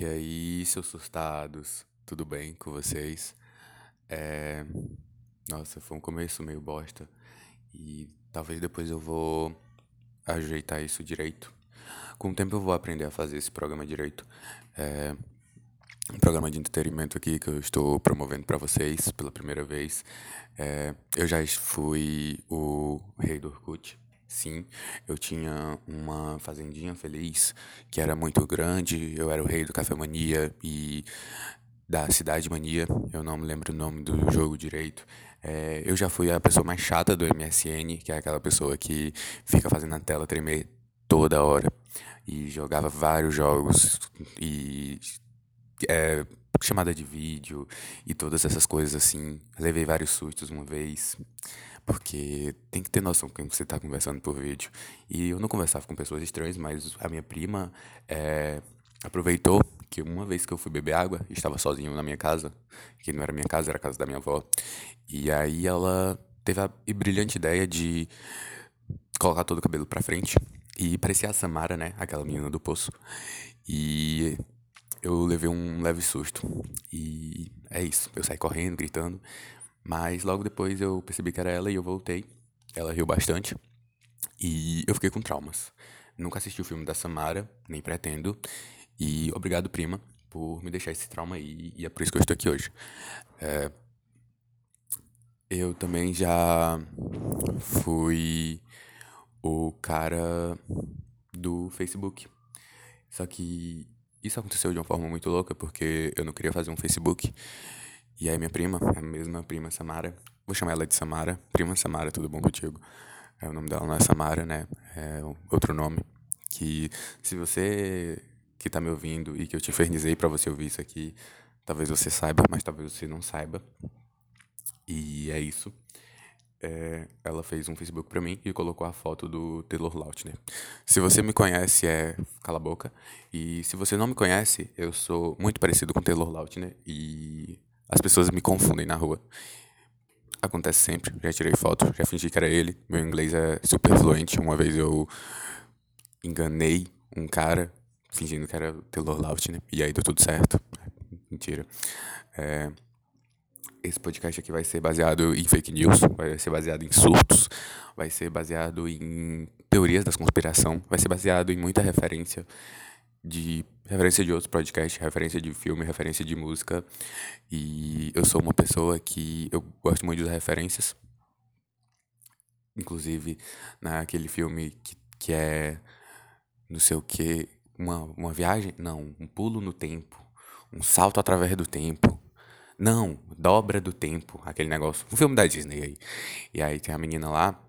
E aí, seus surtados, tudo bem com vocês? É... Nossa, foi um começo meio bosta. E talvez depois eu vou ajeitar isso direito. Com o tempo eu vou aprender a fazer esse programa direito. É um programa de entretenimento aqui que eu estou promovendo para vocês pela primeira vez. É, eu já fui o rei do Orkut. Sim, eu tinha uma fazendinha feliz que era muito grande. Eu era o rei do Café Mania e da Cidade Mania. Eu não me lembro o nome do jogo direito. É, eu já fui a pessoa mais chata do MSN, que é aquela pessoa que fica fazendo a tela tremer toda hora e jogava vários jogos e é, chamada de vídeo e todas essas coisas assim. Levei vários sustos uma vez, porque tem que ter noção com quem você está conversando por vídeo. E eu não conversava com pessoas estranhas, mas a minha prima é, aproveitou que uma vez que eu fui beber água, estava sozinho na minha casa, que não era minha casa, era a casa da minha avó. E aí ela teve a brilhante ideia de colocar todo o cabelo para frente e parecia a Samara, né, aquela menina do poço. E eu levei um leve susto. E é isso. Eu saí correndo, gritando. Mas logo depois eu percebi que era ela e eu voltei. Ela riu bastante. E eu fiquei com traumas. Nunca assisti o filme da Samara, nem pretendo. E obrigado, prima, por me deixar esse trauma aí. E é por isso que eu estou aqui hoje. É... Eu também já fui o cara do Facebook. Só que isso aconteceu de uma forma muito louca, porque eu não queria fazer um Facebook. E aí minha prima, a mesma prima Samara, vou chamar ela de Samara, prima Samara, tudo bom contigo? É, o nome dela não é Samara, né? É outro nome. Que se você que tá me ouvindo e que eu te infernizei para você ouvir isso aqui, talvez você saiba, mas talvez você não saiba. E é isso é, ela fez um Facebook pra mim e colocou a foto do Taylor Lautner. Se você me conhece, é Cala a Boca. E se você não me conhece, eu sou muito parecido com Taylor Lautner e as pessoas me confundem na rua. Acontece sempre. Já tirei foto, já fingi que era ele. Meu inglês é super fluente. Uma vez eu enganei um cara fingindo que era Taylor Lautner e aí deu tudo certo. Mentira. É, esse podcast aqui vai ser baseado em fake news, vai ser baseado em surtos, vai ser baseado em teorias da conspiração, vai ser baseado em muita referência de referência de outros podcasts, referência de filme, referência de música. E eu sou uma pessoa que eu gosto muito de usar referências. Inclusive, naquele filme que, que é não sei o que, uma, uma viagem, não, um pulo no tempo, um salto através do tempo. Não, dobra do tempo, aquele negócio. Um filme da Disney aí. E aí tem a menina lá,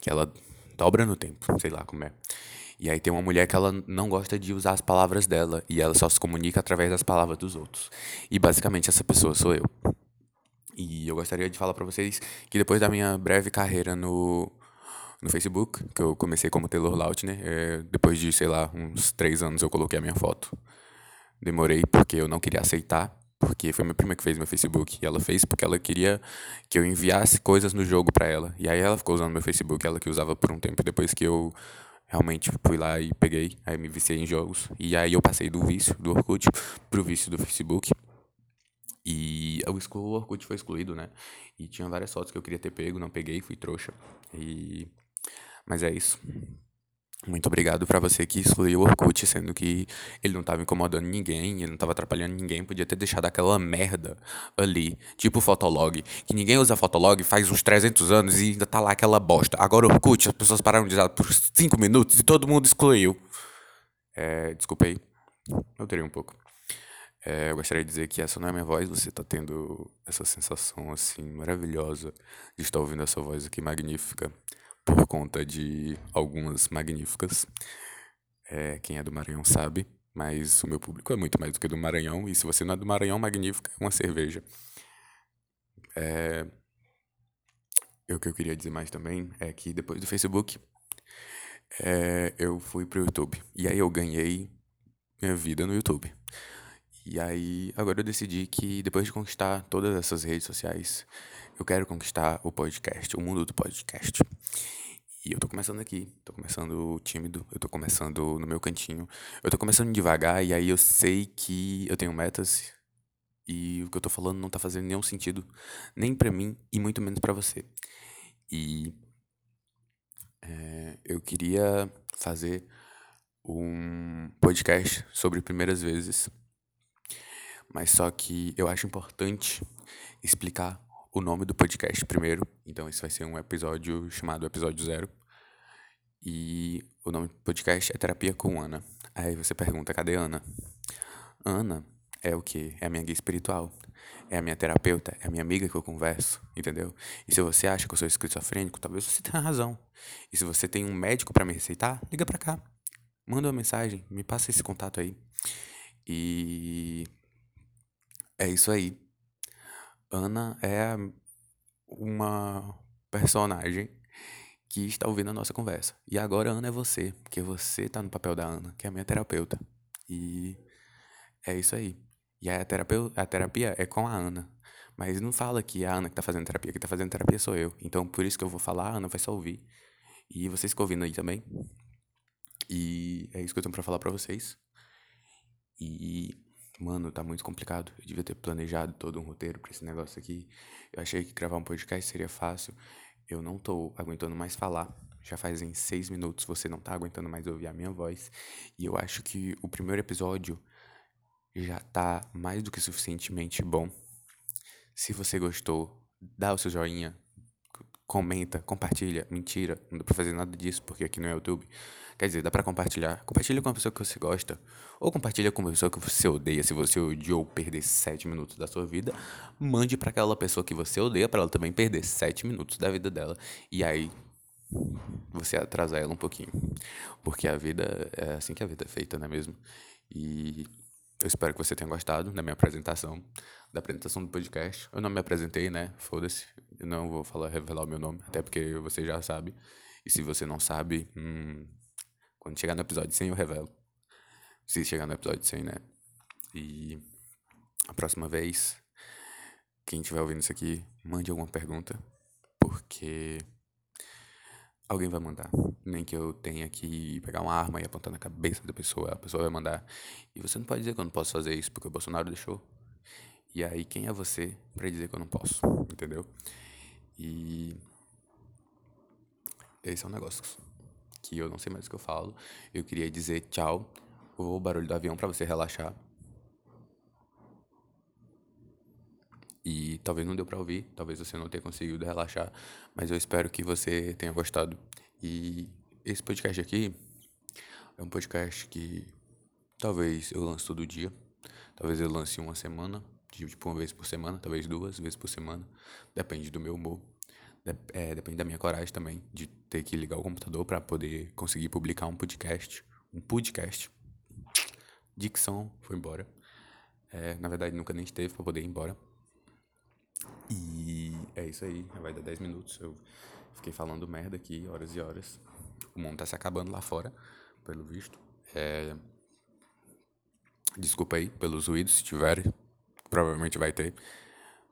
que ela dobra no tempo, sei lá como é. E aí tem uma mulher que ela não gosta de usar as palavras dela e ela só se comunica através das palavras dos outros. E basicamente essa pessoa sou eu. E eu gostaria de falar para vocês que depois da minha breve carreira no, no Facebook, que eu comecei como Taylor Lautner, é, depois de, sei lá, uns três anos eu coloquei a minha foto. Demorei porque eu não queria aceitar porque foi minha prima que fez meu Facebook. E ela fez porque ela queria que eu enviasse coisas no jogo para ela. E aí ela ficou usando meu Facebook, ela que usava por um tempo depois que eu realmente fui lá e peguei, aí me viciei em jogos. E aí eu passei do vício do Orkut pro vício do Facebook. E o Orkut foi excluído, né? E tinha várias fotos que eu queria ter pego, não peguei, fui trouxa. E mas é isso. Muito obrigado para você que excluiu o Orkut, sendo que ele não tava incomodando ninguém, ele não tava atrapalhando ninguém, podia ter deixado aquela merda ali, tipo Fotolog, que ninguém usa Fotolog faz uns 300 anos e ainda tá lá aquela bosta. Agora Orkut, as pessoas pararam de usar por 5 minutos e todo mundo excluiu. É, desculpa aí, eu teria um pouco. É, eu gostaria de dizer que essa não é minha voz, você tá tendo essa sensação assim maravilhosa de estar ouvindo essa voz aqui magnífica por conta de algumas magníficas. É, quem é do Maranhão sabe, mas o meu público é muito mais do que do Maranhão, e se você não é do Maranhão, magnífica é uma cerveja. É, o que eu queria dizer mais também é que depois do Facebook, é, eu fui pro YouTube. E aí eu ganhei minha vida no YouTube. E aí agora eu decidi que depois de conquistar todas essas redes sociais, eu quero conquistar o podcast, o mundo do podcast. E eu tô começando aqui, tô começando tímido, eu tô começando no meu cantinho. Eu tô começando devagar e aí eu sei que eu tenho metas e o que eu tô falando não tá fazendo nenhum sentido, nem pra mim e muito menos pra você. E é, eu queria fazer um podcast sobre primeiras vezes, mas só que eu acho importante explicar o nome do podcast primeiro. Então, esse vai ser um episódio chamado Episódio Zero. E o nome do podcast é Terapia com Ana. Aí você pergunta, cadê Ana? Ana é o que? É a minha guia espiritual. É a minha terapeuta, é a minha amiga que eu converso, entendeu? E se você acha que eu sou esquizofrênico, talvez você tenha razão. E se você tem um médico para me receitar, liga para cá. Manda uma mensagem, me passa esse contato aí. E é isso aí. Ana é uma personagem que está ouvindo a nossa conversa. E agora Ana é você, porque você está no papel da Ana, que é a minha terapeuta. E é isso aí. E a terapia, a terapia é com a Ana. Mas não fala que é a Ana que está fazendo terapia, que está fazendo terapia sou eu. Então por isso que eu vou falar, a Ana vai só ouvir. E vocês ficam ouvindo aí também. E é isso que eu tenho para falar para vocês. E Mano, tá muito complicado. Eu devia ter planejado todo um roteiro pra esse negócio aqui. Eu achei que gravar um podcast seria fácil. Eu não tô aguentando mais falar. Já fazem seis minutos, você não tá aguentando mais ouvir a minha voz. E eu acho que o primeiro episódio já tá mais do que suficientemente bom. Se você gostou, dá o seu joinha, comenta, compartilha. Mentira, não dá pra fazer nada disso, porque aqui no YouTube Quer dizer, dá pra compartilhar. Compartilha com uma pessoa que você gosta. Ou compartilha com uma pessoa que você odeia. Se você odiou perder 7 minutos da sua vida, mande para aquela pessoa que você odeia para ela também perder 7 minutos da vida dela. E aí você atrasa ela um pouquinho. Porque a vida é assim que a vida é feita, não é mesmo? E eu espero que você tenha gostado da minha apresentação, da apresentação do podcast. Eu não me apresentei, né? Foda-se. Eu não vou falar, revelar o meu nome, até porque você já sabe. E se você não sabe, hum, quando chegar no episódio 100 eu revelo. Se chegar no episódio 100, né? E a próxima vez, quem estiver ouvindo isso aqui, mande alguma pergunta, porque alguém vai mandar. Nem que eu tenha que pegar uma arma e apontar na cabeça da pessoa, a pessoa vai mandar. E você não pode dizer que eu não posso fazer isso porque o Bolsonaro deixou. E aí, quem é você para dizer que eu não posso? Entendeu? E esse é um negócio que eu não sei mais o que eu falo. Eu queria dizer tchau, o barulho do avião para você relaxar. E talvez não deu para ouvir, talvez você não tenha conseguido relaxar, mas eu espero que você tenha gostado. E esse podcast aqui é um podcast que talvez eu lance todo dia, talvez eu lance uma semana, tipo uma vez por semana, talvez duas vezes por semana, depende do meu humor. É, depende da minha coragem também, de ter que ligar o computador para poder conseguir publicar um podcast. Um podcast. Dicção foi embora. É, na verdade, nunca nem esteve para poder ir embora. É isso aí, vai dar 10 minutos. Eu fiquei falando merda aqui, horas e horas. O mundo tá se acabando lá fora, pelo visto. É... Desculpa aí pelos ruídos, se tiver. Provavelmente vai ter.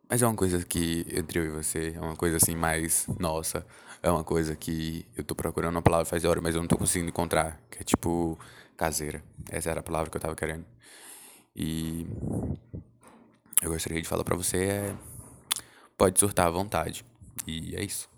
Mas é uma coisa que entre eu e você, é uma coisa assim mais nossa. É uma coisa que eu tô procurando uma palavra faz hora, mas eu não tô conseguindo encontrar. Que é tipo caseira. Essa era a palavra que eu tava querendo. E eu gostaria de falar pra você é. Pode surtar à vontade. E é isso.